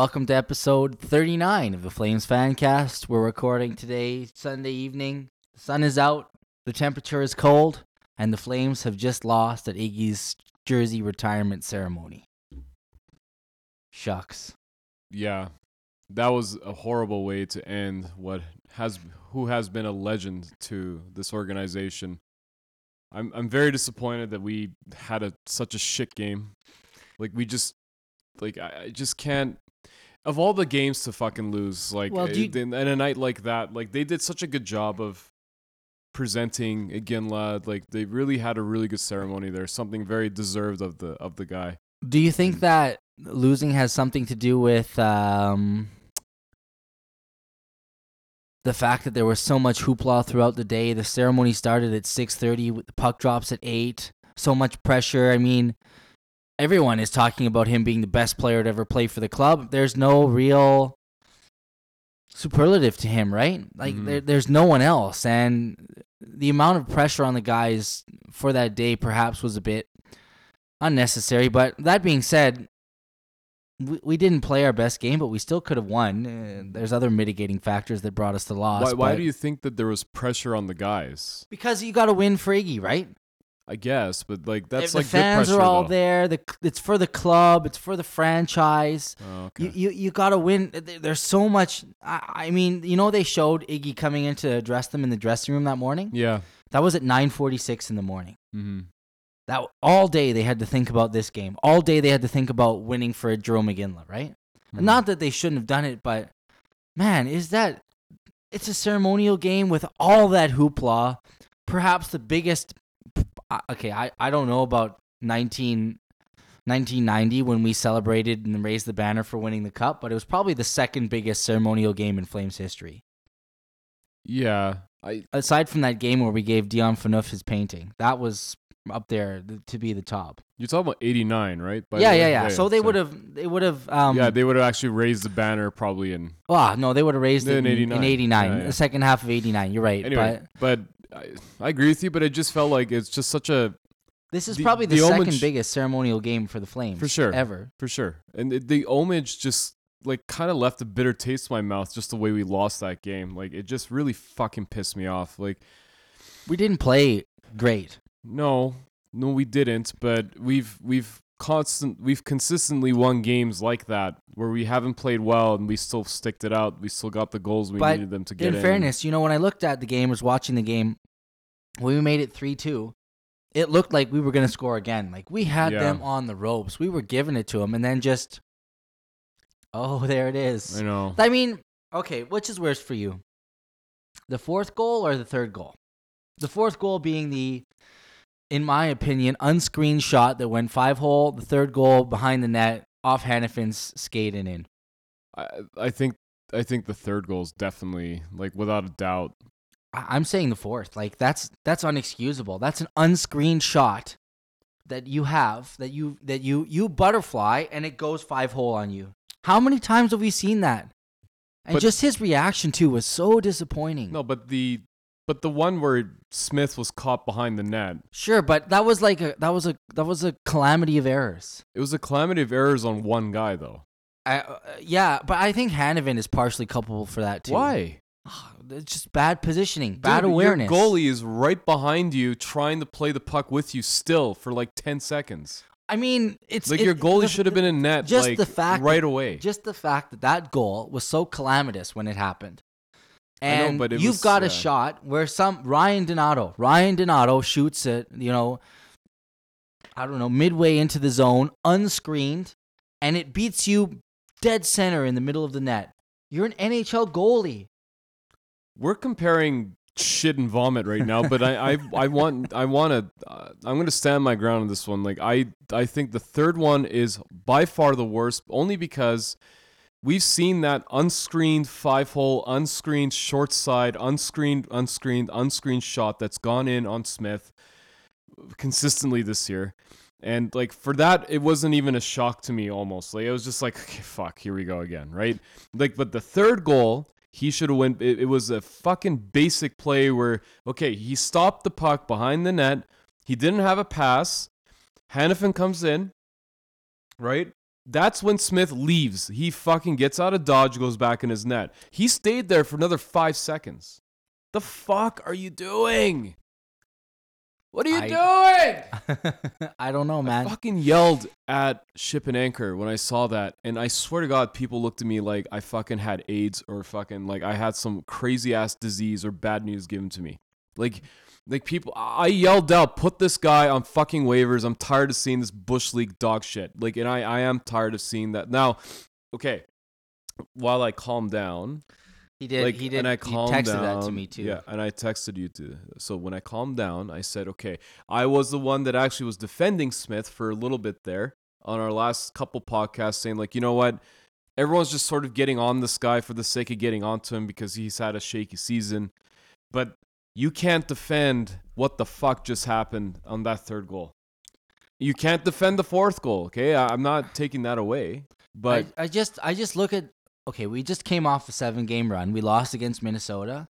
Welcome to episode 39 of the Flames Fancast. We're recording today, Sunday evening. The sun is out, the temperature is cold, and the Flames have just lost at Iggy's jersey retirement ceremony. Shucks. Yeah, that was a horrible way to end what has who has been a legend to this organization. I'm I'm very disappointed that we had a such a shit game. Like we just like I, I just can't of all the games to fucking lose like Well, you- uh, in, in a night like that like they did such a good job of presenting Iginla like they really had a really good ceremony there something very deserved of the of the guy Do you think that losing has something to do with um, the fact that there was so much hoopla throughout the day? The ceremony started at 6:30, the puck drops at 8. So much pressure. I mean, everyone is talking about him being the best player to ever play for the club. There's no real superlative to him, right? Like Mhm. there, there's no one else and the amount of pressure on the guys for that day perhaps was a bit unnecessary. But that being said, we, we didn't play our best game, but we still could have won. Uh, there's other mitigating factors that brought us to loss. why, why do you think that there was pressure on the guys Because you got to win for Friggy, right? I guess, but like that's if like the fans pressure, are all though. there. The it's for the club. It's for the franchise. Oh, okay. You you, you got to win. There's so much. I, I mean, you know, they showed Iggy coming in to address them in the dressing room that morning. yeah. That was at 9:46 in the morning. Mm-hmm. That all day they had to think about this game. All day they had to think about winning for Jarome Iginla, right? Mm-hmm. Not that they shouldn't have done it, but man, is that it's a ceremonial game with all that hoopla. Perhaps the biggest. I- Okay, I, I don't know about 19, 1990 when we celebrated and raised the banner for winning the cup, but it was probably the second biggest ceremonial game in Flames history. Yeah. I Aside from that game where we gave Dion Phaneuf his painting, that was up there to be the top. you're talking about 89, right? By yeah, yeah, yeah, So they would have, they would have. Um, yeah, they would have actually raised the banner probably in Ah, no, they would have raised it In 89. in 89, Yeah, yeah. the second half of 89. You're right. anyway. But, I, I agree with you, but it just felt like it's just such a this is the- probably the, the second homage- biggest ceremonial game for the Flames. For sure. Ever. for sure, and it, the homage just like kind of left a bitter taste in my mouth just the way we lost that game. Like it just really fucking pissed me off. Like We didn't play great. no, no, we didn't. But we've we've constant we've consistently won games like that where we haven't played well and we still sticked it out. We still got the goals we But needed them to get In fairness, you know, when I looked at the game, was watching the game, when we made it 3 2, it looked like we were going to score again. Like we had Yeah. them on the ropes. We were giving it to them, and then just, oh, there it is. I know. I mean, okay, which is worse for you? The fourth goal or the third goal? The fourth goal being the, in my opinion, unscreened shot that went five hole. The third goal behind the net, off Hanifin's skate and in. I I think I think the third goal is definitely like without a doubt. I- I'm saying the fourth. Like that's that's unexcusable. That's an unscreened shot that you have that you that you you butterfly and it goes five hole on you. How many times have we seen that? And But- just his reaction too was so disappointing. No, but the but the one where Smith was caught behind the net, Sure, but that was like a that was a that was a calamity of errors. it was a calamity of errors on one guy though. I, uh, yeah, but I think Hanifin is partially culpable for that too. Why? It's just bad positioning, bad Dude, awareness. Your goalie is right behind you, trying to play the puck with you still for like ten seconds. I mean, it's Like it- your goalie should have been in net just like, the fact right away. Just the fact that that goal was so calamitous when it happened. Know, And but you've was, got a uh, shot where some Ryan Donato, Ryan Donato shoots it, you know, I don't know, midway into the zone, unscreened, and it beats you dead center in the middle of the net. You're an NHL goalie. We're comparing shit and vomit right now, but I, I, I want, I want to, uh, I'm going to stand my ground on this one. Like I, I think the third one is by far the worst, only because we've seen that unscreened five hole, unscreened short side, unscreened, unscreened, unscreened shot that's gone in on Smith consistently this year. And like for that, it wasn't even a shock to me almost. Like it was just like, okay, fuck, here we go again, right? Like, but the third goal, he should have went. It, it was a fucking basic play where okay, he stopped the puck behind the net. He didn't have a pass. Hanifin comes in, right? That's when Smith leaves. He fucking gets out of dodge, goes back in his net. He stayed there for another five seconds. The fuck are you doing? What are you doing? I don't know, man. I fucking yelled at Ship and Anchor when I saw that, and I swear to God, people looked at me like I fucking had AIDS or fucking like I had some crazy ass disease or bad news given to me. Like, like people, I yelled out, "Put this guy on fucking waivers." I'm tired of seeing this bush league dog shit. Like, and I, I am tired of seeing that. Now, okay, while I calm down, He did. like, he did. and I calmed texted down. that to me too. Yeah, and I texted you too. So when I calmed down, I said, okay, I was the one that actually was defending Smith for a little bit there on our last couple podcasts, saying like, you know what, everyone's just sort of getting on this guy for the sake of getting onto him because he's had a shaky season, but you can't defend what the fuck just happened on that third goal. You can't defend the fourth goal. Okay, I- I'm not taking that away, but I, I just I just look at okay, we just came off a seven game run. We lost against Minnesota.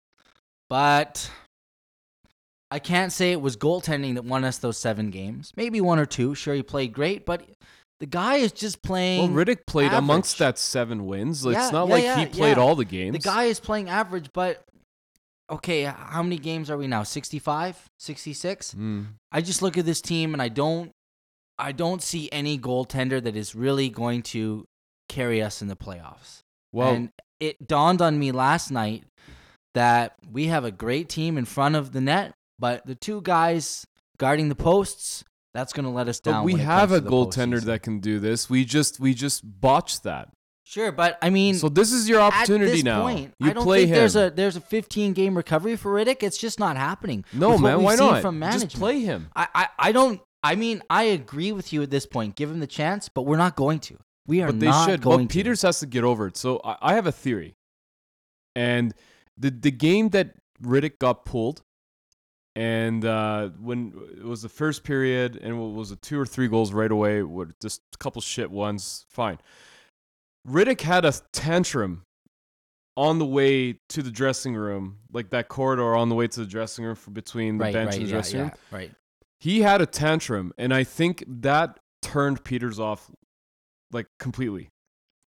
But I can't say it was goaltending that won us those seven games. Maybe one or two. Sure he played great, but the guy is just playing. well, Rittich played amongst that seven wins. It's Yeah, not yeah, like yeah, he played all the games. the guy is playing average, but okay, how many games are we now? 65? 66? Mm. I just look at this team and I don't I don't see any goaltender that is really going to carry us in the playoffs. Well, and it dawned on me last night that we have a great team in front of the net, but the two guys guarding the posts, that's going to let us down. but we have a goaltender that can do this. We just we just botched that. Sure, but I mean So this is your at opportunity this now. point, you I don't play think him. there's a there's a 15 game recovery for Rittich. It's just not happening. no with man, why not? From management. just play him. I, I I don't. I mean, I agree with you at this point. Give him the chance, but we're not going to. We are But they not should. going to. Peters has to get over it. So I, I have a theory. And the the game that Rittich got pulled, and uh, when it was the first period, and it was a two or three goals right away, with just a couple shit ones, fine. Rittich had a tantrum on the way to the dressing room, like that corridor on the way to the dressing room for between the right, bench right, and the yeah, dressing room. yeah, right. he had a tantrum and i think that turned peters off like completely.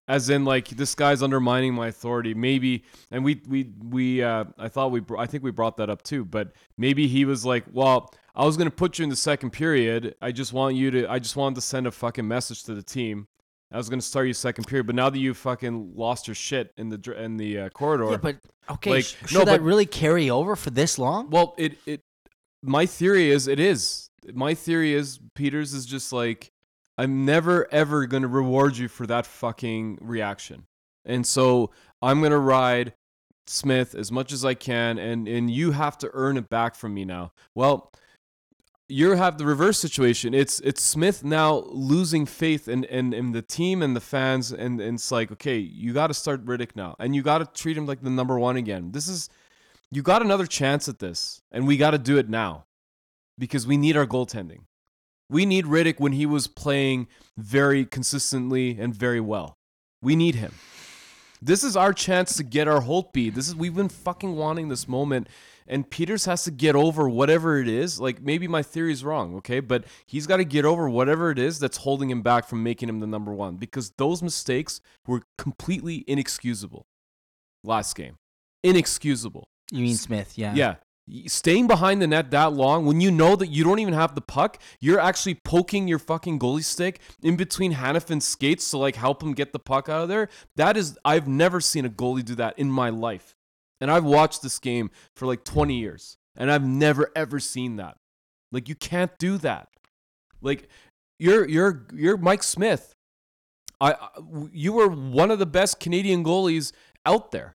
As in like this guy's undermining my authority. Maybe and we we we uh i thought we br- i think we brought that up too but maybe he was like well i was going to put you in the second period. I just want you to i just wanted to send a fucking message to the team i was going to start you second period but now that you fucking lost your shit in the in the uh, corridor Yeah, but okay, like, sh- no, should that but- really carry over for this long? Well, it it my theory is it is. My theory is Peters is just like I'm never ever going to reward you for that fucking reaction. And so I'm going to ride Smith as much as I can and and you have to earn it back from me now. Well, you have the reverse situation. It's it's Smith now losing faith in, in, in the team and the fans and, and it's like, okay, you gotta start Rittich now. And you gotta treat him like the number one again. This is you got another chance at this, and we got to do it now because we need our goaltending. We need Rittich when he was playing very consistently and very well. We need him. This is our chance to get our Holtby. This is we've been fucking wanting this moment, and Peters has to get over whatever it is. Like maybe my theory is wrong, okay, but he's got to get over whatever it is that's holding him back from making him the number one because those mistakes were completely inexcusable last game. Inexcusable. You mean Smith? Yeah. Yeah. Staying behind the net that long when you know that you don't even have the puck, you're actually poking your fucking goalie stick in between Hanifin's skates to like help him get the puck out of there. That is, I've never seen a goalie do that in my life. And I've watched this game for like 20 years and I've never ever seen that. Like you can't do that. Like you're you're you're Mike Smith. I you were one of the best Canadian goalies out there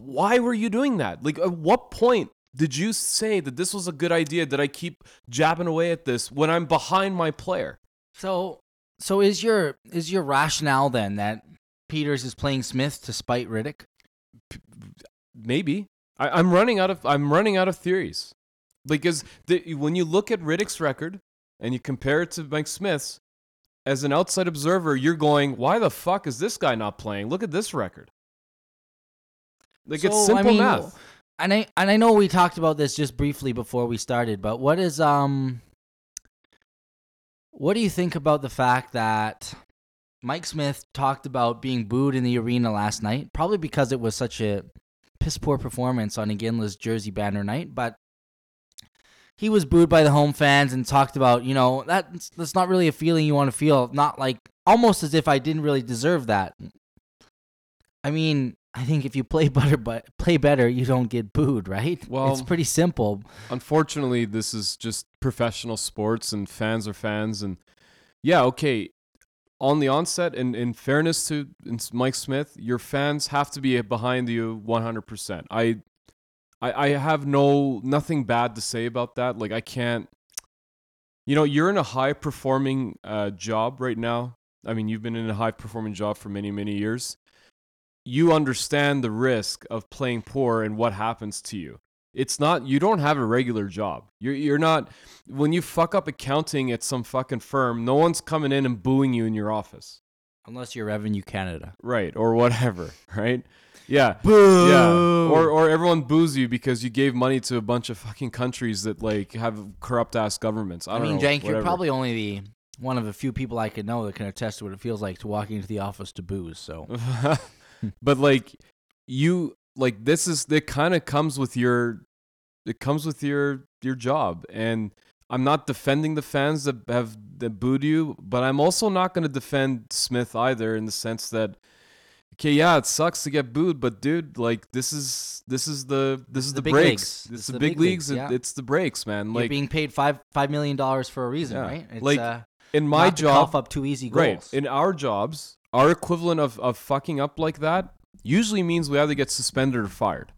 why were you doing that? Like, at what point did you say that this was a good idea? That I keep jabbing away at this when I'm behind my player? So, so is your is your rationale then that Peters is playing Smith to spite Rittich? Maybe I, I'm running out of I'm running out of theories because the, when you look at Rittich's record and you compare it to Mike Smith's, as an outside observer, you're going, "Why the fuck is this guy not playing? Look at this record." Like it's So, I simple mean, math. And I and I know we talked about this just briefly before we started, but what is um what do you think about the fact that Mike Smith talked about being booed in the arena last night, probably because it was such a piss poor performance on Iginla's jersey banner night. But he was booed by the home fans and talked about, you know, that's that's not really a feeling you want to feel. Not like almost as if I didn't really deserve that. I mean, I think if you play better, but play better, you don't get booed, right? Well- it's pretty simple. Unfortunately, this is just professional sports, and fans are fans. And yeah, okay. On the onset, and in fairness to Mike Smith, your fans have to be behind you 100%. I, I, I have no nothing bad to say about that. Like I can't. You know, you're in a high performing uh, job right now. I mean, you've been in a high performing job for many many years. You understand the risk of playing poor and what happens to you it's not you don't have a regular job. You're you're not when you fuck up accounting at some fucking firm no one's coming in and booing you in your office. Unless you're Revenue Canada. right or whatever right? Yeah. Boo! yeah or or everyone boos you because you gave money to a bunch of fucking countries that like have corrupt ass governments. I, I, don't mean, know, Jank, you're probably only the one of the few people I could know that can attest to what it feels like to walk into the office to booze. So. But like you like this is it kind of comes with your it comes with your your job and i'm not defending the fans that have that booed you but i'm also not going to defend smith either in the sense that okay yeah it sucks to get booed but dude like this is this is the this is the the, breaks this It's is the, big, big leagues, leagues, yeah. it's the breaks man you're like being paid five five million dollars for a reason, Yeah. right? It's, Like, uh, in my job cough up two easy goals. Right. In our jobs, our equivalent of, of fucking up like that usually means we either get suspended or fired.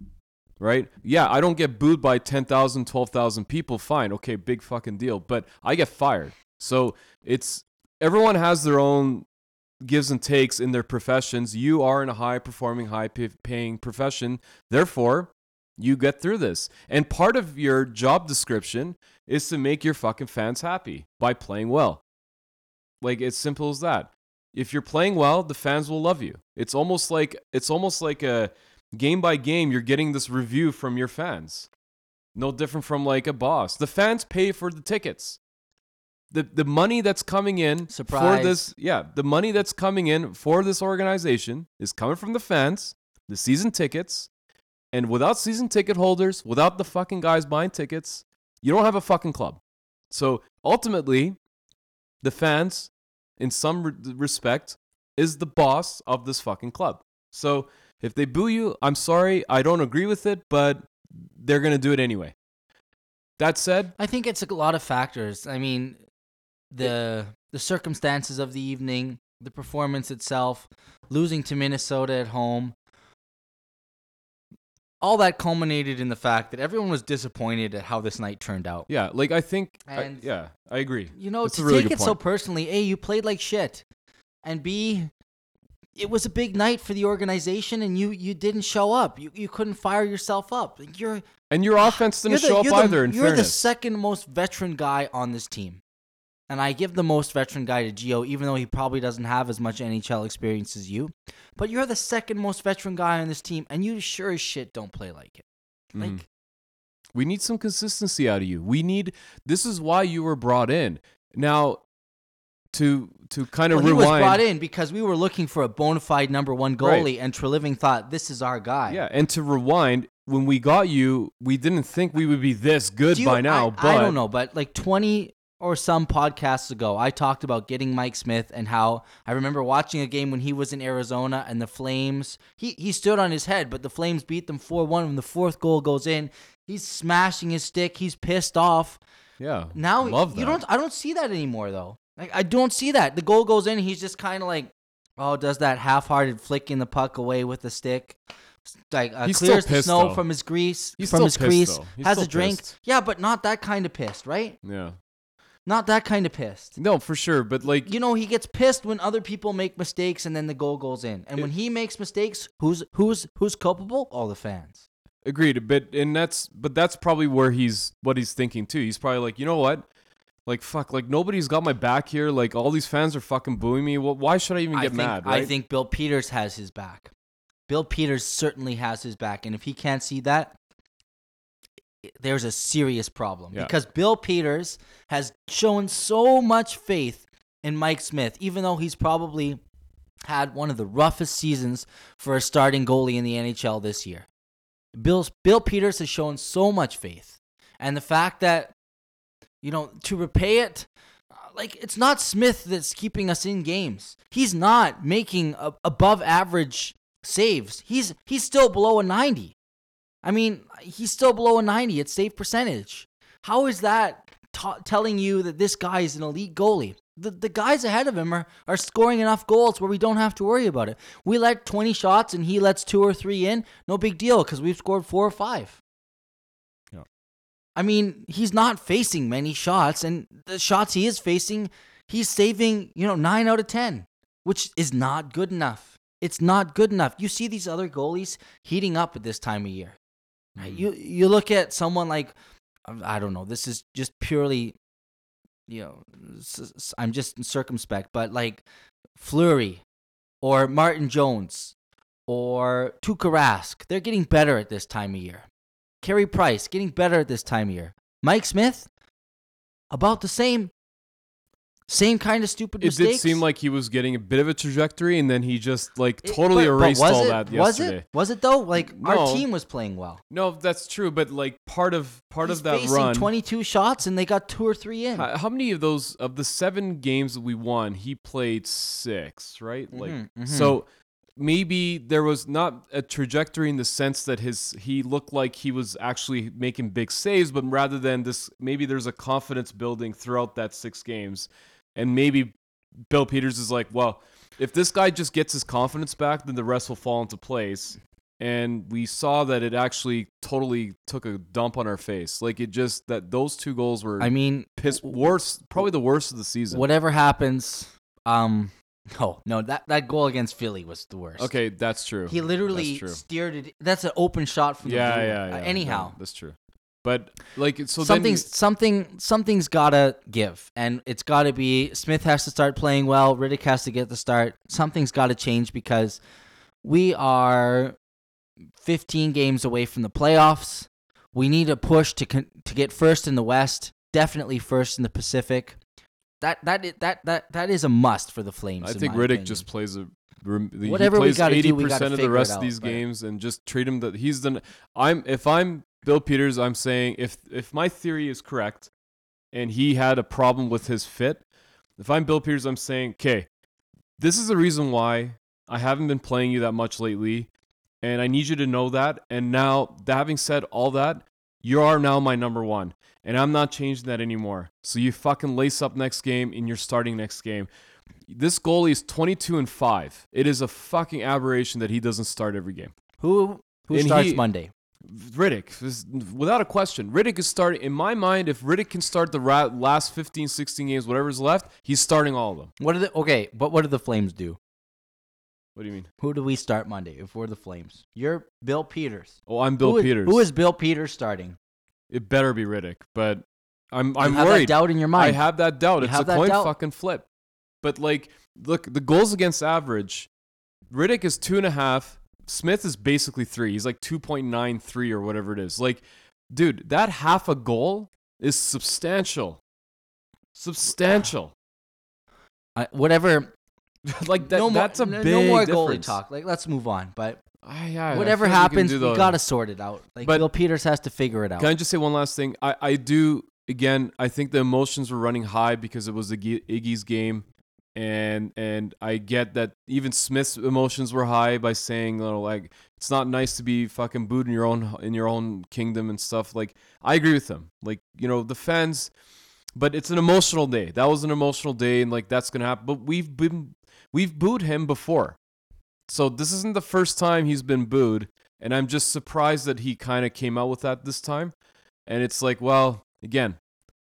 Right? Yeah, I don't get booed by 10,000, 12,000 people. Fine. Okay, big fucking deal. But I get fired. So it's everyone has their own gives and takes in their professions. You are in a high performing, high paying profession. Therefore, you get through this. And part of your job description is to make your fucking fans happy by playing well. Like it's simple as that. If you're playing well, the fans will love you. It's almost like it's almost like a game by game you're getting this review from your fans. No different from like a boss. The fans pay for the tickets. The the money that's coming in for this yeah, the money that's coming in for this organization is coming from the fans, the season tickets, and without season ticket holders, without the fucking guys buying tickets, you don't have a fucking club. So ultimately, the fans, in some re- respect, is the boss of this fucking club. So if they boo you, I'm sorry, I don't agree with it, but they're gonna do it anyway. That said, I think it's a lot of factors. I mean, the the circumstances of the evening, the performance itself, losing to Minnesota at home. All that culminated in the fact that everyone was disappointed at how this night turned out. yeah, like I think, I- yeah, I agree. You know, That's to really take it so personally, A, you played like shit. And B, it was a big night for the organization and you you didn't show up. You you couldn't fire yourself up. You're And your offense didn't the, show up you're either. The, in you're the second most veteran guy on this team. And I give the most veteran guy to Gio, even though he probably doesn't have as much NHL experience as you. But you're the second most veteran guy on this team, and you sure as shit don't play like it. Like Mhm. We need some consistency out of you. We need. This is why you were brought in. Now, to to kind of well, he was brought in because we were looking for a bona fide number one Right. goalie, and Treliving thought this is our guy. Yeah, and to rewind, when we got you, we didn't think we would be this good you- by now. I, but I don't know, but like 20 or some podcasts ago, I talked about getting Mike Smith and how I remember watching a game when he was in Arizona and the Flames. He he stood on his head, but the Flames beat them 4-1 when the fourth goal goes in. He's smashing his stick. He's pissed off. Yeah, Now love that. you don't I don't see that anymore though. Like I don't see that. The goal goes in, he's just kind of like oh, does that half-hearted flicking the puck away with the stick. Like uh, He's clears the snow though. from his grease, He's from still his pissed, crease, has a drink. pissed. Yeah, but not that kind of pissed, right? Yeah, Not that kind of pissed. no, for sure. But like, You know, he gets pissed when other people make mistakes and then the goal goes in. And when he makes mistakes, who's who's who's culpable? All the fans. agreed. But and that's but that's probably where he's what he's thinking too. He's probably like, you know what? Like fuck, like nobody's got my back here. Like all these fans are fucking booing me. Well, why should I even I get think, mad? Right? I think Bill Peters has his back. Bill Peters certainly has his back, and if he can't see that, there's a serious problem. Yeah. Because Bill Peters has shown so much faith in Mike Smith, even though he's probably had one of the roughest seasons for a starting goalie in the NHL this year. Bill's, Bill Peters has shown so much faith. And the fact that, you know, to repay it, uh, like, it's not Smith that's keeping us in games. He's not making a, above average saves. He's he's still below a 90. I mean, he's still below a 90 at save percentage. How is that ta telling you that this guy is an elite goalie? The, the guys ahead of him are, are scoring enough goals where we don't have to worry about it. We let 20 shots and he lets two or three in. No big deal because we've scored four or five. I mean, he's not facing many shots, and the shots he is facing, he's saving, you know, nine out of 10, which is not good enough. It's not good enough. You see these other goalies heating up at this time of year. Right? Mm-hmm. You you look at someone like um, I don't know. This is just purely, you know, I'm just circumspect, but like Fleury or Martin Jones or Tuukka Rask, they're getting better at this time of year. Carey Price getting better at this time of year. Mike Smith, about the same. Same kind of stupid It mistakes. did seem like he was getting a bit of a trajectory, and then he just like totally but- but erased was all it? that Was yesterday. it? Was it though? Like our team was playing well. No, that's true, but like part of part He's of that run. 22 shots and they got two or three in. How, how many of those of the seven games that we won, he played six, right? Like Mhm, mhm. so maybe there was not a trajectory in the sense that his he looked like he was actually making big saves, but rather than this maybe there's a confidence building throughout that six games. And maybe Bill Peters is like, well, if this guy just gets his confidence back, then the rest will fall into place. And we saw that it actually totally took a dump on our face. Like it just that those two goals were I mean, piss worse, probably the worst of the season. whatever happens, um, no, no, that that goal against Philly was the worst. Okay, that's true. he literally That's true. steered it. That's an open shot from yeah, the blue. yeah, Uh, yeah. anyhow, no, that's true. But like, so something's then something something's gotta give, and it's gotta be Smith has to start playing well. Rittich has to get the start. Something's got to change because we are 15 games away from the playoffs. We need a push to con- to get first in the West. Definitely first in the Pacific. That that that that that is a must for the Flames. I think Rittich opinion. just plays a. the- Whatever he plays eighty percent of the rest of out, these but- games, and just treat him that he's done. I'm if I'm Bill Peters, I'm saying if if my theory is correct, and he had a problem with his fit, if I'm Bill Peters, I'm saying, okay, this is the reason why I haven't been playing you that much lately, and I need you to know that. And now, having said all that, you are now my number one, and I'm not changing that anymore. So you fucking lace up next game, and you're starting next game. This goalie is 22 and five. It is a fucking aberration that he doesn't start every game. who who and starts he- Monday. Rittich, is- without a question. Rittich is starting. In my mind, if Rittich can start the last 15, 16 games, whatever's left, he's starting all of them. What are the okay? But what do the Flames do? What do you mean? Who do we start Monday if we're the Flames? You're Bill Peters. Oh, I'm Bill Who is- Peters. Who is Bill Peters starting? It better be Rittich, but I'm I'm have worried. that doubt in your mind. I have that doubt. You it's a coin doubt? fucking flip. But like, look, the goals against average, Rittich is two and a half. Smith is basically three. He's like two point nine three or whatever it is. Like, dude, that half a goal is substantial. Substantial. I- whatever. like that. no more, that's a no, big no more goalie talk. Like let's move on. But I- yeah, whatever like we happens, we gotta sort it out. Like But- Bill Peters has to figure it out. Can I just say one last thing? I, I do again. I think the emotions were running high because it was the Iggy- Iggy's game, and and I get that even Smith's emotions were high by saying, you know, like it's not nice to be fucking booed in your own in your own kingdom and stuff. Like I agree with him. Like you know the fans, but it's an emotional day. That was an emotional day, and like that's gonna happen. But we've been we've booed him before, so this isn't the first time he's been booed. And I'm just surprised that he kind of came out with that this time. And it's like, well, again,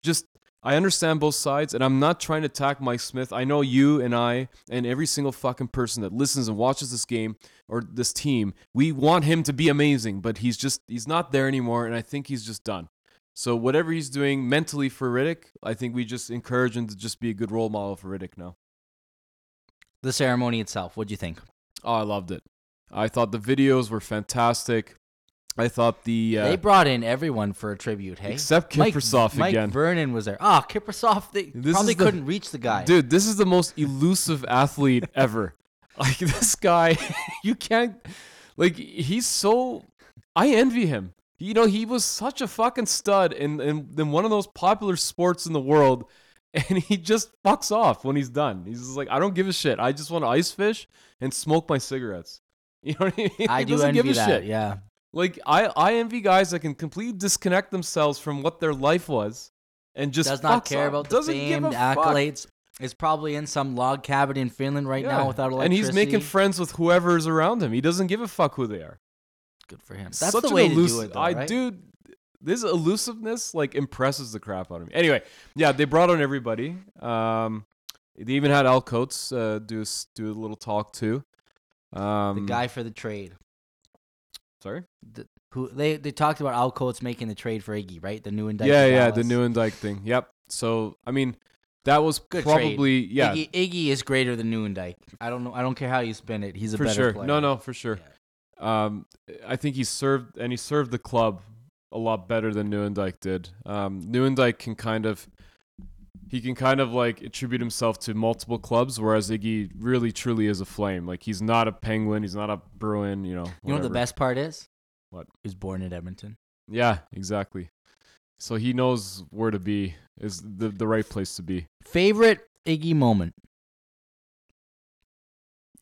just I understand both sides, and I'm not trying to attack Mike Smith. I know you and I and every single fucking person that listens and watches this game or this team, we want him to be amazing, but he's just he's not there anymore, and I think he's just done. So whatever he's doing mentally for Rittich, I think we just encourage him to just be a good role model for Rittich now. The ceremony itself. What'd you think? Oh, I loved it. I thought the videos were fantastic. I thought the uh, they brought in everyone for a tribute. Hey, except Mike, Kiprusoff Mike again. Vernon was there. Ah, Kiprusoff. They This probably the- couldn't reach the guy. Dude, this is the most elusive athlete ever. Like this guy, you can't. Like he's so. I envy him. You know, he was such a fucking stud in in, in one of those popular sports in the world, and he just fucks off when he's done. He's just like, I don't give a shit. I just want to ice fish and smoke my cigarettes. You know what I mean? I he do doesn't envy give a that. shit. Yeah. Like I, I envy guys that can completely disconnect themselves from what their life was, and just Does not care off. about the Doesn't fame, give a the fuck. Is probably in some log cabin in Finland right Yeah. now without electricity. and he's making friends with whoever's around him. He doesn't give a fuck who they are. Good for him. That's Such the way to do it, though, I right? dude, this elusiveness like impresses the crap out of me. Anyway, yeah, they brought on everybody. Um, they even had Al Coates uh, do a, do a little talk too. Um, The guy for the trade. sorry. Who they they talked about Al Coates making the trade for Iggy, right? The new and yeah, yeah, the new Dyke thing. Yep. So I mean, that was Good trade. probably yeah Iggy, Iggy is greater than Nieuwendyk. I don't know. I don't care how you spin it. He's a for better sure. player. No, no, for sure. Um, I think he served and he served the club a lot better than Nieuwendyk did. Um, Nieuwendyk can kind of he can kind of like attribute himself to multiple clubs, whereas Iggy really truly is a flame. Like he's not a Penguin, he's not a Bruin. You know. You know what the best part is? What? He was born in Edmonton. Yeah, exactly. So he knows where to be is the the right place to be. Favorite Iggy moment?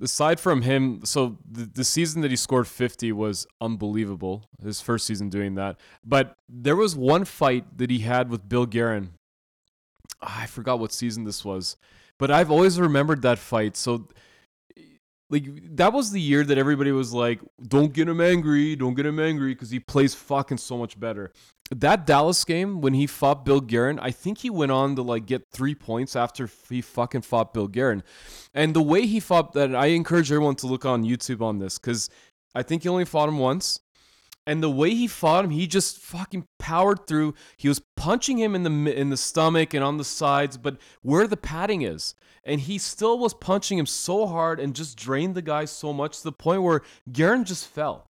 Aside from him, so the, the season that he scored 50 was unbelievable. His first season doing that. But there was one fight that he had with Bill Guerin. I forgot what season this was. But I've always remembered that fight. So like that was the year that everybody was like, "Don't get him angry, don't get him angry cuz he plays fucking so much better." That Dallas game when he fought Bill Guerin, I think he went on to like get 3 points after he fucking fought Bill Guerin. And the way he fought that, I encourage everyone to look on YouTube on this because I think he only fought him once. And the way he fought him, he just fucking powered through. He was punching him in the in the stomach and on the sides, but where the padding is, and he still was punching him so hard and just drained the guy so much to the point where Guerin just fell,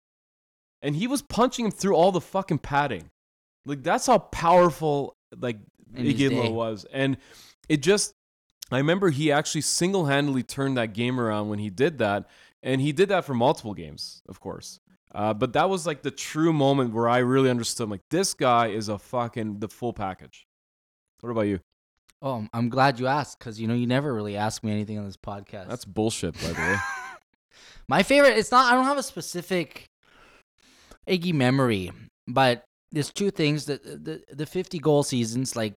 and he was punching him through all the fucking padding. Like that's how powerful like In his Iggy day. was, and it just I remember he actually single handedly turned that game around when he did that. And he did that for multiple games, of course. Uh, but that was like the true moment where I really understood like, this guy is a fucking the full package. What about you? Oh, I'm glad you asked because you know you never really ask me anything on this podcast. That's bullshit, by the way. My favorite. It's not. I don't have a specific Iggy memory, but there's two things that the the 50 goal seasons. Like,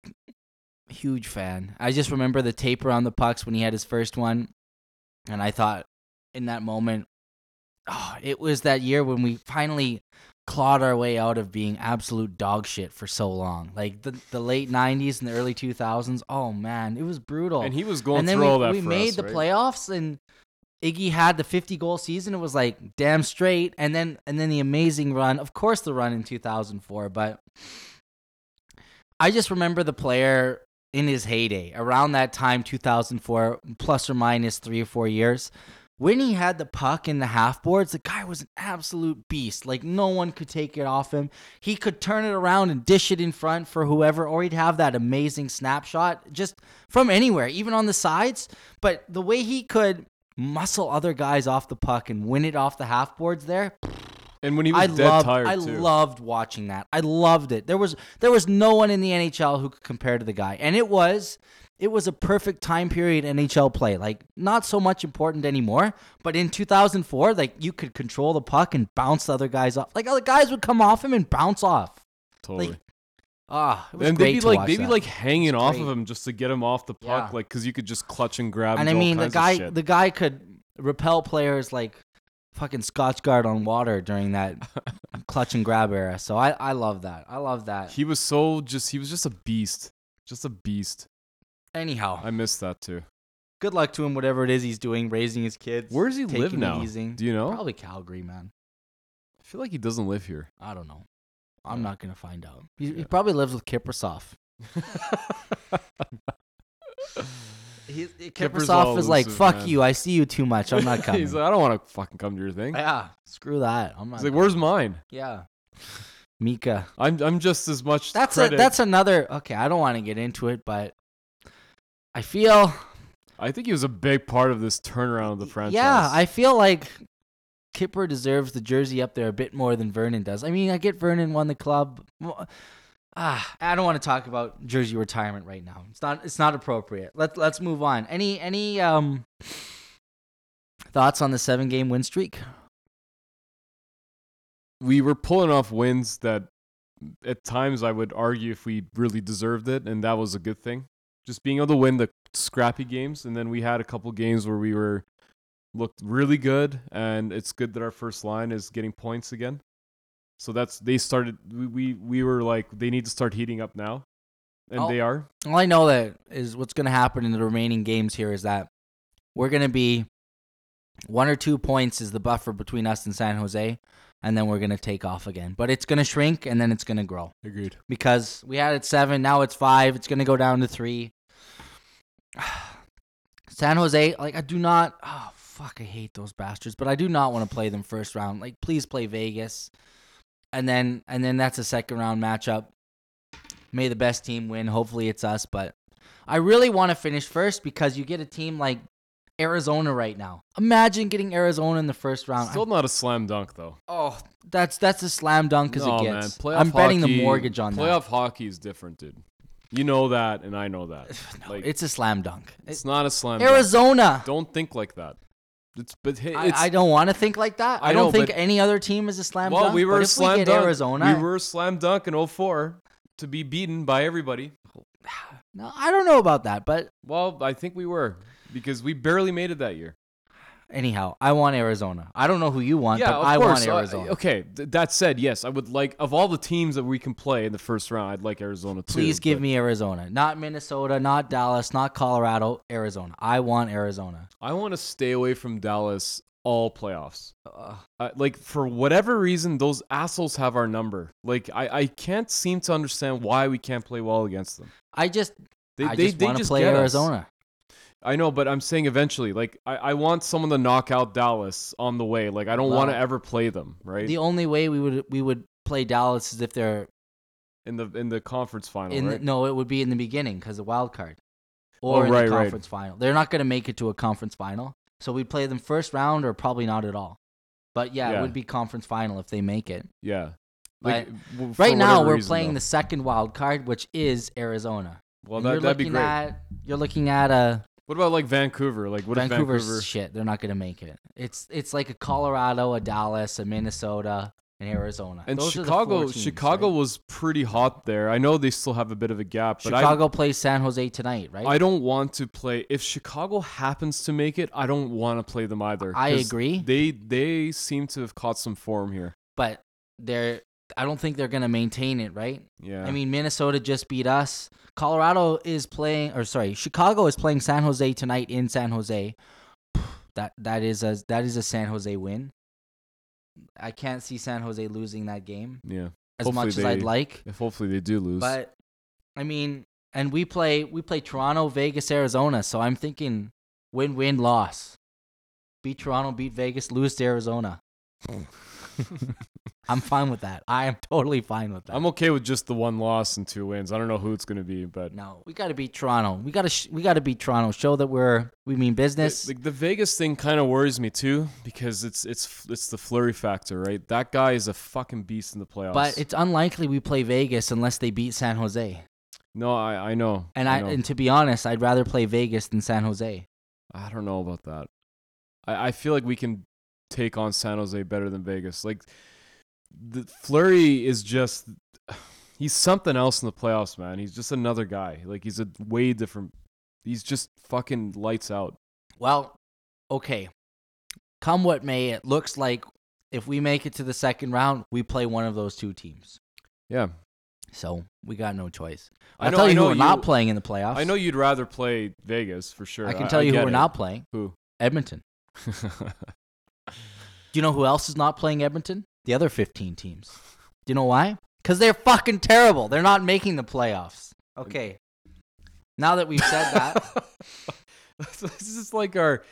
huge fan. I just remember the tape around the pucks when he had his first one, and I thought in that moment, oh, it was that year when we finally clawed our way out of being absolute dog shit for so long. Like the the late 90s and the early 2000s. Oh man, it was brutal And he was going and then through we, all that we made us, the right? playoffs and Iggy had the 50 goal season it was like damn straight and then and then the amazing run of course the run in 2004 but I just remember the player in his heyday around that time 2004 plus or minus 3 or 4 years when he had the puck in the half boards the guy was an absolute beast. Like no one could take it off him. He could turn it around and dish it in front for whoever or he'd have that amazing snapshot just from anywhere even on the sides. But the way he could muscle other guys off the puck and win it off the half boards there And when he was I dead loved, tired I too. loved watching that. I loved it. There was there was no one in the NHL who could compare to the guy, and it was it was a perfect time period NHL play. Like not so much important anymore, but in 2004, like you could control the puck and bounce the other guys off. Like other guys would come off him and bounce off. totally. like, Ah, it was and great they'd be like they'd be that. like hanging off of him just to get him off the puck, Yeah. like because you could just clutch and grab. and I mean the guy the guy could repel players like fucking Scotchgard on water during that clutch and grab era. So I I love that. I love that. he was so just he was just a beast, just a beast. Anyhow, I miss that too. good luck to him whatever it is he's doing, raising his kids. Where does he live now? easy. Do you know? Probably Calgary, man. I feel like he doesn't live here. I don't know. I'm Yeah. not gonna find out. He, he probably lives with Kiprusoff. He, Kiprusoff is like, "Fuck man." you! I see you too much. I'm not coming." He's like, I don't want to fucking come to your thing. yeah, screw that. I'm not. He's like, coming." where's mine? Yeah, Mika. I'm I'm just as much. That's a, that's another. Okay, I don't want to get into it, but I feel I think he was a big part of this turnaround of the franchise. Yeah, I feel like Kipper deserves the jersey up there a bit more than Vernon does. I mean, I get Vernon won the club. Ah, I don't want to talk about jersey retirement right now. It's not. It's not appropriate. Let Let's move on. Any Any um thoughts on the seven game win streak? we were pulling off wins that at times I would argue if we really deserved it, and that was a good thing. Just being able to win the scrappy games, and then we had a couple games where we were looked really good, and it's good that our first line is getting points again. So that's they started. We we, we were like they need to start heating up now, and Oh. they are. All I know that is what's going to happen in the remaining games here is that we're going to be one or two points is the buffer between us and San Jose, and then we're going to take off again. But it's going to shrink and then it's going to grow Agreed. because we had it seven, now it's five. It's going to go down to three. San Jose, like I do not. Oh fuck, I hate those bastards. But I do not want to play them first round. Like please play Vegas, and then and then that's a second round matchup. May the best team win. Hopefully it's us. But I really want to finish first because you get a team like Arizona right now. Imagine getting Arizona in the first round. Still not a slam dunk though. oh, that's that's a slam dunk as no, it man. gets. Playoff I'm betting hockey- the mortgage on that. playoff hockey is different, dude. You know that, and I know that. No, like- it's a slam dunk. It's not a slam dunk. Arizona. Don't think like that. It's but hey, I, I don't want to think like that. I, I don't know, think any other team is a slam well, dunk. we were slam we dunk. Arizona, We were a slam dunk in 04 to be beaten by everybody. no, I don't know about that, but Well, I think we were because we barely made it that year. Anyhow, I want Arizona. I don't know who you want, yeah, but I course. want Uh, Arizona. okay, th- that said, yes, I would like of all the teams that we can play in the first round, I'd like Arizona too. Please give but me Arizona, not Minnesota, not Dallas, not Colorado. Arizona. I want Arizona. I want to stay away from Dallas all playoffs. Uh, Uh, like for whatever reason, those assholes have our number. Like I, I can't seem to understand why we can't play well against them. I just, They, I they, just want to play Arizona. us. I know, but I'm saying eventually. Like I, I want someone to knock out Dallas on the way. Like I don't want to ever play them, right? The only way we would we would play Dallas is if they're in the in the conference final, in. right? The, no, it would be in the beginning because the wild card, Oh, or in right, the right. conference final. They're not going to make it to a conference final, so we'd play them first round or probably not at all. But yeah, Yeah. it would be conference final if they make it. yeah. But w- for Right now, whatever we're reason, playing though. the second wild card, which is Arizona. Well, And that you're that'd be looking great. At, you're looking at a what about like Vancouver? Like what Vancouver's if Vancouver? shit. They're not going to make it. It's it's like a Colorado, a Dallas, a Minnesota, and Arizona. And Those are the Chicago, teams, Chicago right? was pretty hot there. I know they still have a bit of a gap, but I Chicago plays San Jose tonight, right? I don't want to play. If Chicago happens to make it, I don't want to play them either. I agree. They they seem to have caught some form here. but they're. I don't think they're going to maintain it, right? Yeah. I mean, Minnesota just beat us. Colorado is playing, or sorry, Chicago is playing San Jose tonight in San Jose. That that is a that is a San Jose win. I can't see San Jose losing that game yeah. as Hopefully much as I'd like. If hopefully they do lose. But I mean, and we play we play Toronto, Vegas, Arizona. So I'm thinking win win loss. Beat Toronto, beat Vegas, lose to Arizona. I'm fine with that. I am totally fine with that. I'm okay with just the one loss and two wins. I don't know who it's going to be, but No, we got to beat Toronto. We got to sh- we got to beat Toronto. Show that we're we mean business. the, the Vegas thing kind of worries me too because it's it's it's the Fleury factor, right? That guy is a fucking beast in the playoffs. but it's unlikely we play Vegas unless they beat San Jose. no, I I know. And I, know. and to be honest, I'd rather play Vegas than San Jose. I don't know about that. I, I feel like we can take on San Jose better than Vegas. Like the Fleury is just he's something else in the playoffs, man. He's just another guy. Like he's a way different he's just fucking lights out. Well, okay. Come what may, it looks like if we make it to the second round, we play one of those two teams. Yeah. So we got no choice. I I'll know- tell I you who we're not playing in the playoffs. I know you'd rather play Vegas for sure. I can tell you who we're it. not playing. Who? Edmonton. Do you know who else is not playing Edmonton? The other 15 teams. Do you know why? Because they're fucking terrible. They're not making the playoffs. Okay. Now that we've said that, this is like our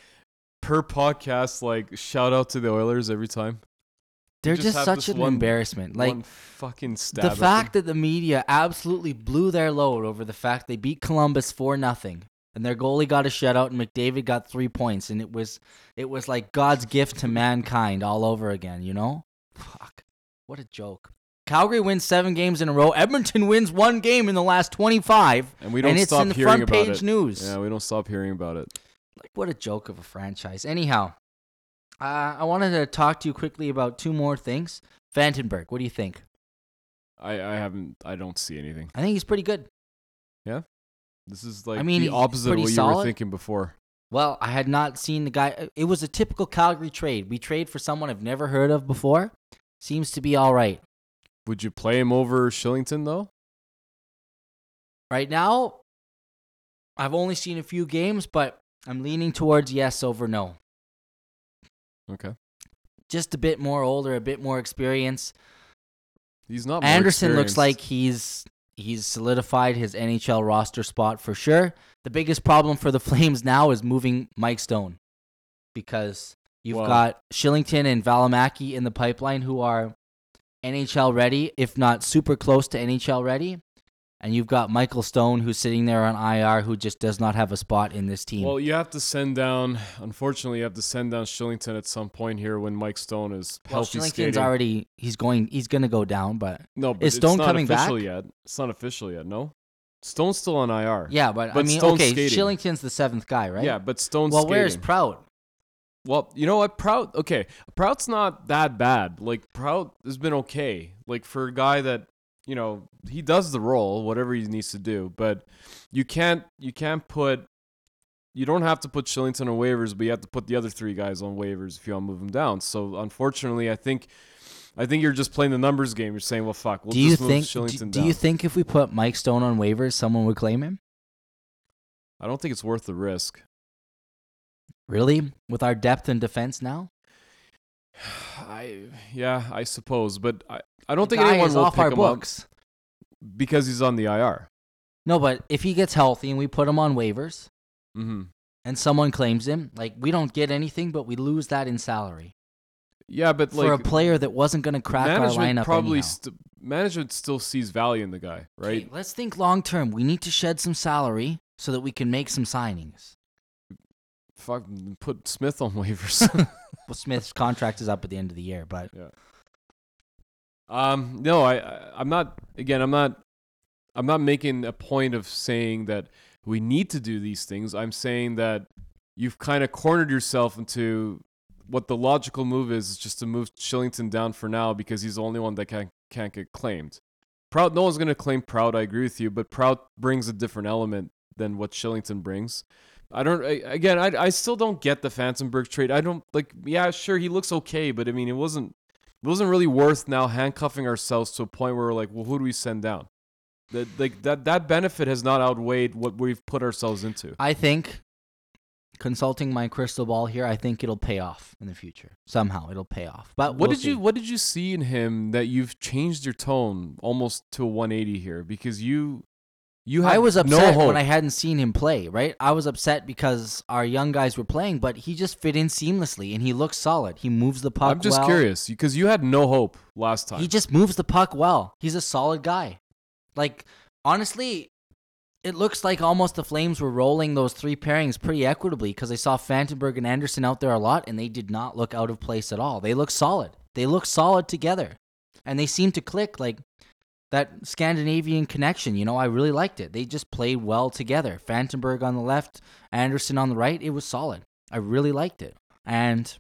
per podcast like shout out to the Oilers every time. they're just just, such an one- embarrassment. Like One fucking stab. the fact that the media absolutely blew their load over the fact they beat Columbus for nothing. and their goalie got a shutout, and McDavid got three points, and it was it was like God's gift to mankind all over again. You know, fuck, what a joke. Calgary wins seven games in a row. Edmonton wins one game in the last twenty-five, And we don't and it's stop in the hearing front about page it. news. Yeah, we don't stop hearing about it. Like what a joke of a franchise. Anyhow, uh, I wanted to talk to you quickly about two more things. Fantenberg, what do you think? I, I haven't. I don't see anything. I think he's pretty good. Yeah? This is like I mean, the opposite of what you solid. were thinking before. Well, I had not seen the guy. Uh, it was a typical Calgary trade. We trade for someone I've never heard of before. Seems to be all right. Would you play him over Kylington though? Right now, I've only seen a few games, but I'm leaning towards yes over no. Okay. Just a bit more older, a bit more experience. He's not. Andersson looks like he's he's solidified his NHL roster spot for sure. The biggest problem for the Flames now is moving Mike Stone because you've Well- got Kylington and Valimaki in the pipeline who are NHL ready, if not super close to NHL ready. And you've got Michael Stone who's sitting there on IR who just does not have a spot in this team. Well, you have to send down. Unfortunately, you have to send down Kylington at some point here when Mike Stone is Well, healthy Kylington's skating. already he's going he's gonna go down, but no, but is it's Stone not coming back? official yet. It's not official yet. No, Stone's still on IR. yeah, but, I mean Stone's okay, skating. Kylington's the seventh guy, right? Yeah, but Stone's Well, skating. where's Prout? Well, you know what, Prout. Okay, Prout's not that bad. Like Prout has been okay. Like for a guy that you know he does the role, whatever he needs to do. But you can't you can't put you don't have to put Kylington on waivers, but you have to put the other three guys on waivers if you want to move them down. So unfortunately, I think I think you're just playing the numbers game. You're saying, well, fuck, we'll do you just move think? Kylington Do, do you think if we put Mike Stone on waivers, someone would claim him? I don't think it's worth the risk. Really, with our depth and defense now? I yeah, I suppose, but I, I don't The think anyone will off pick our him books. up because he's on the IR. No, but if he gets healthy and we put him on waivers Mm-hmm. and someone claims him, like we don't get anything, but we lose that in salary Yeah, but for a player that wasn't going to crack our lineup. probably st- management still sees value in the guy, right? Okay, let's think long term. We need to shed some salary so that we can make some signings. Fuck, put Smith on waivers. Well, Smith's contract is up at the end of the year, but um, no, I, I I'm not. Again, I'm not. I'm not making a point of saying that we need to do these things. I'm saying that you've kind of cornered yourself into what the logical move is, is just to move Kylington down for now because he's the only one that can can't get claimed. Prout, no one's going to claim Prout. I agree with you, but Prout brings a different element than what Kylington brings. I don't. I, again, I I still don't get the Fantenberg trade. I don't like. Yeah, sure, he looks okay, but I mean, it wasn't. It wasn't really worth now handcuffing ourselves to a point where we're like, well, who do we send down? That like that that benefit has not outweighed what we've put ourselves into. I think consulting my crystal ball here, I think it'll pay off in the future. Somehow it'll pay off. But what we'll did see. you What did you see in him that you've changed your tone almost to a 180 here? Because you you had I was no upset hope. when I hadn't seen him play, right? I was upset because our young guys were playing, but he just fit in seamlessly and he looks solid. He moves the puck well. I'm just well. curious because you had no hope last time. He just moves the puck well. He's a solid guy. Like honestly, it looks like almost the Flames were rolling those three pairings pretty equitably because I saw Fantenberg and Andersson out there a lot, and they did not look out of place at all. They look solid. They look solid together, and they seem to click like that Scandinavian connection. You know, I really liked it. They just played well together. Fantenberg on the left, Andersson on the right. It was solid. I really liked it, and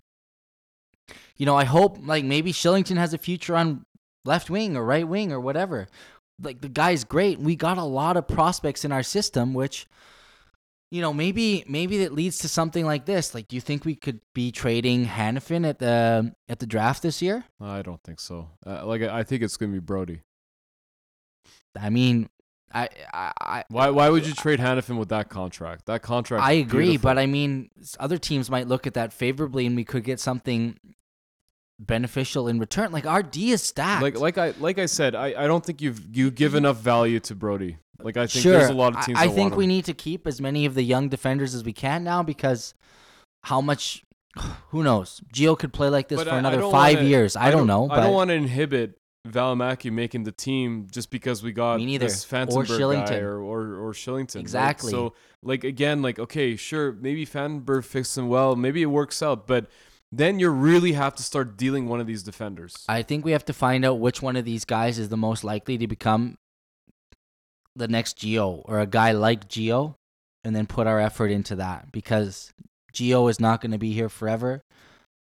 you know, I hope like maybe Kylington has a future on left wing or right wing or whatever. Like the guy's great. We got a lot of prospects in our system, which you know maybe maybe that leads to something like this. Like, do you think we could be trading Hanifin at the at the draft this year? I don't think so. Uh, like I I think it's gonna be Brodie. I mean, I I I, Why Why would you trade Hanifin with that contract? That contract. I agree, beautiful. but I mean, other teams might look at that favorably, and we could get something beneficial in return. Like our D is stacked. like like I like I said, I, I don't think you've you give enough value to Brodie. Like I think sure, there's a lot of teams. I, I think we need to keep as many of the young defenders as we can now because how much? Who knows? Gio could play like this But for I- another don't five wanna- years. I, don't know. I don't want to inhibit Valimaki making the team just because we got Me neither. this Or Fantenberg guy or, or or Kylington. right? Exactly. So like again, like okay, sure, maybe Fantenberg fixed him well, maybe it works out, but then you really have to start dealing one of these defenders. I think we have to find out which one of these guys is the most likely to become the next Gio or a guy like Gio, and then put our effort into that because Gio is not going to be here forever.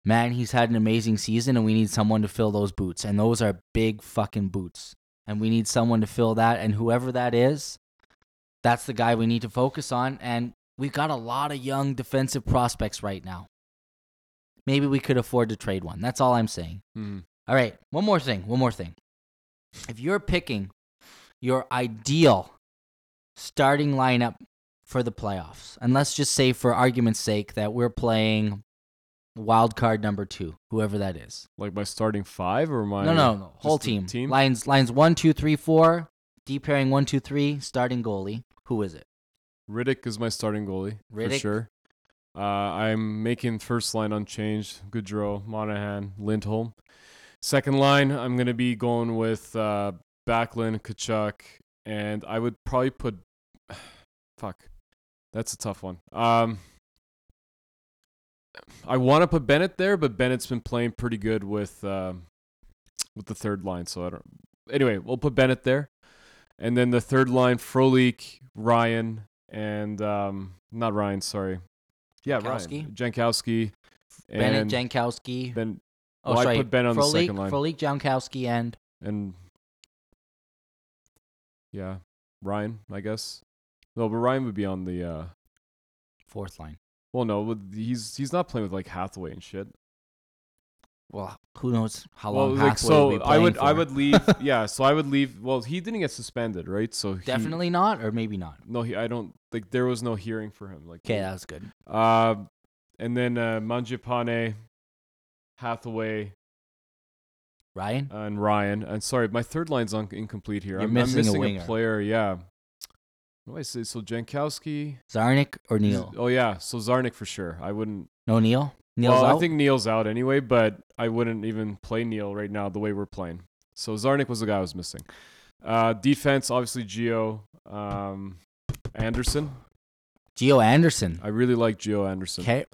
Man, he's had an amazing season, and we need someone to fill those boots, and those are big fucking boots, and we need someone to fill that, and whoever that is, that's the guy we need to focus on, and we've got a lot of young defensive prospects right now. Maybe we could afford to trade one. That's all I'm saying. Hmm. All right, one more thing. One more thing. If you're picking your ideal starting lineup for the playoffs, and let's just say, for argument's sake, that we're playing wild card number two, whoever that is. Like my starting five or my no, no, no, whole team. team? Lines, lines one, two, three, four. Deep pairing one, two, three. Starting goalie. Who is it? Rittich is my starting goalie for sure. Uh, I'm making first line unchanged. Gaudreau, Monahan, Lindholm. Second line, I'm gonna be going with uh, Backlund, Tkachuk, and I would probably put. Fuck, that's a tough one. Um, I want to put Bennett there, but Bennett's been playing pretty good with um with the third line, so I don't. Anyway, we'll put Bennett there, and then the third line: Frolik, Ryan, and um, not Ryan, sorry. Yeah, Jankowski? Ryan. Jankowski. Bennett, Jankowski. Ben, oh, well, I sorry. put Ben on the Frolik, second line. Frolik, Jankowski, and and yeah, Ryan, I guess. No, but Ryan would be on the. uh fourth line. Well, no, he's he's not playing with like Hathaway and shit. Well, who knows how Well, long like so, be I would I for. would leave. yeah, so I would leave. Well, he didn't get suspended, right? So he, Definitely not, or maybe not. no. He I don't like there was no hearing for him. Like Okay, that's good. Uh, and then uh, Mangiapane, Hathaway, Ryan, and Ryan. And sorry, my third line's un- incomplete here. You're I'm, missing a I'm missing winger. player. Yeah. What do I say? So Jankowski. Czarnik, or Neal? Oh yeah, so Czarnik for sure. I wouldn't. No, Neal. Neal's well, out. I think Neal's out anyway, but I wouldn't even play Neal right now the way we're playing. So Czarnik was the guy I was missing. Uh, defense, obviously Gio, um, Andersson. Gio Andersson. I really like Gio Andersson. Okay,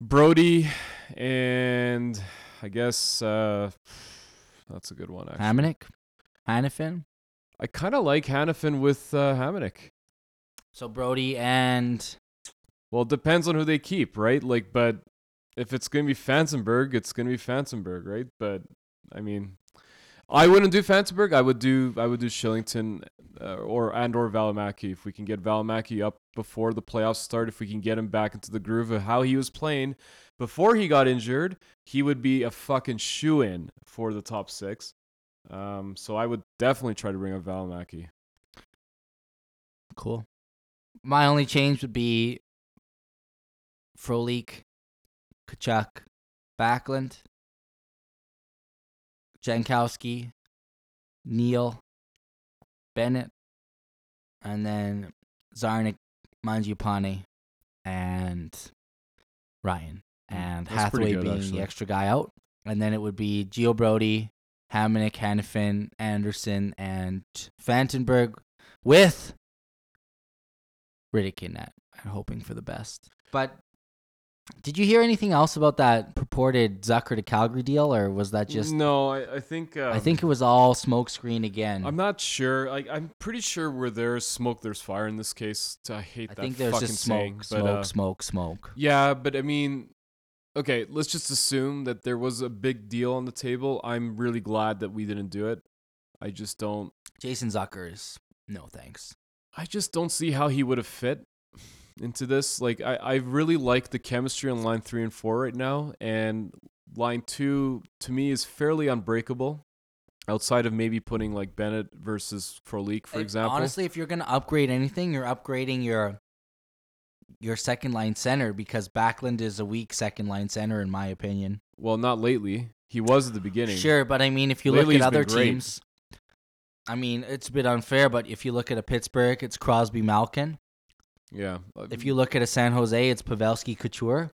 Brodie, and I guess uh, that's a good one. Actually, Hamonic, Hanifin. I kind of like Hanifin with uh, Hamonic. So Brodie and Well, it depends on who they keep, right? Like, but if it's gonna be Fantenberg, it's gonna be Fantenberg, right? But I mean, I wouldn't do Fantenberg. I would do I would do Kylington uh, or and or Valimaki if we can get Valimaki up before the playoffs start. If we can get him back into the groove of how he was playing before he got injured, he would be a fucking shoe in for the top six. Um, so I would definitely try to bring up Valimaki. cool. My only change would be Frolik, Tkachuk, Backlund, Jankowski, Neal, Bennett, and then Czarnik, Mangiapane, and Ryan. Hmm, and That's Hathaway good, being actually. the extra guy out. And then it would be Gio Brodie, Hamonic, Hanifin, Andersson, and Fantenberg with Rittich in net and hoping for the best. But did you hear anything else about that purported Zucker to Calgary deal, or was that just? no, I, I think um, I think it was all smokescreen again. I'm not sure. Like, I'm pretty sure where there's smoke, there's fire in this case. I hate I that think there's fucking just smoke, saying, smoke, but, uh, smoke, smoke. Yeah, but I mean, okay, let's just assume that there was a big deal on the table. I'm really glad that we didn't do it. I just don't. Jason Zucker is no thanks. I just don't see how he would have fit into this. Like, I, I really like the chemistry on line three and four right now, and line two to me is fairly unbreakable. Outside of maybe putting like Bennett versus Frolik, for If- example. honestly, if you're gonna upgrade anything, you're upgrading your your second line center because Backlund is a weak second line center in my opinion. well, not lately. He was at the beginning. Sure, but I mean, if you Lately look at other teams, I mean, it's a bit unfair. But if you look at a Pittsburgh, it's Crosby, Malkin. Yeah. If um, you look at a San Jose, it's Pavelski, Couture.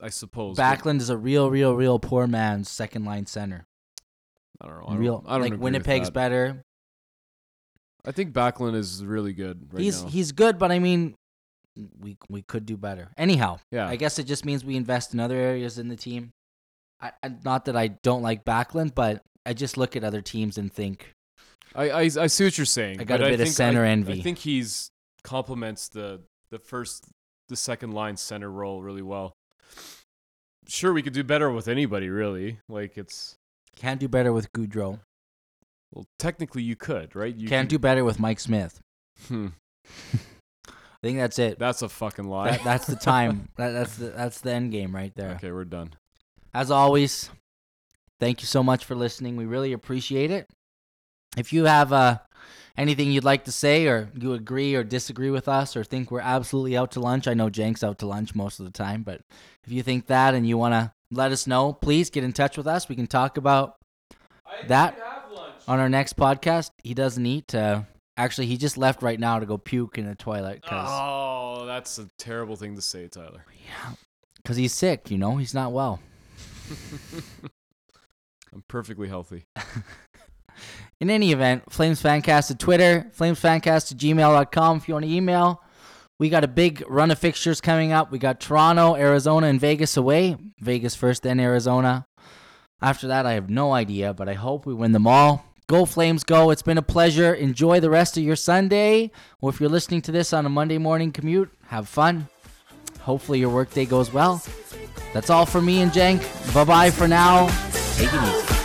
I suppose. Backlund is a real, real, real poor man's second line center. I don't know. I don't, Real I don't like Winnipeg's better. I think Backlund is really good right he's now. he's good, but I mean, we we could do better. Anyhow, yeah. I guess it just means we invest in other areas in the team. I, I not that I don't like Backlund, but I just look at other teams and think I, I I see what you're saying. I got but a bit of think center envy. I think he's complements the the first the second line center role really well. Sure, we could do better with anybody, really. Like it's can't do better with Gaudreau. well, technically you could, right? You Can't do better with Mike Smith. Hmm, I think that's it. that's a fucking lie. That, that's the time. that, that's the that's the end game right there. okay, we're done. As always, thank you so much for listening. We really appreciate it. If you have uh, anything you'd like to say, or you agree or disagree with us, or think we're absolutely out to lunch, I know Jank's out to lunch most of the time, but if you think that and you want to let us know, please get in touch with us. We can talk about That- on our next podcast. He doesn't eat. Uh, actually, he just left right now to go puke in the toilet because Oh, that's a terrible thing to say, Tyler. Yeah, because he's sick. You know, he's not well. I'm perfectly healthy. In any event, Flames Fancast at Twitter, flamesfancast at gmail.com if you want to email. We got a big run of fixtures coming up. We got Toronto, Arizona, and Vegas away. Vegas first, then Arizona. After that, I have no idea, but I hope we win them all. Go Flames, go. It's been a pleasure. Enjoy the rest of your Sunday. Or if you're listening to this on a Monday morning commute, have fun. Hopefully, your workday goes well. That's all for me and Jenk. Bye bye for now. Take it easy.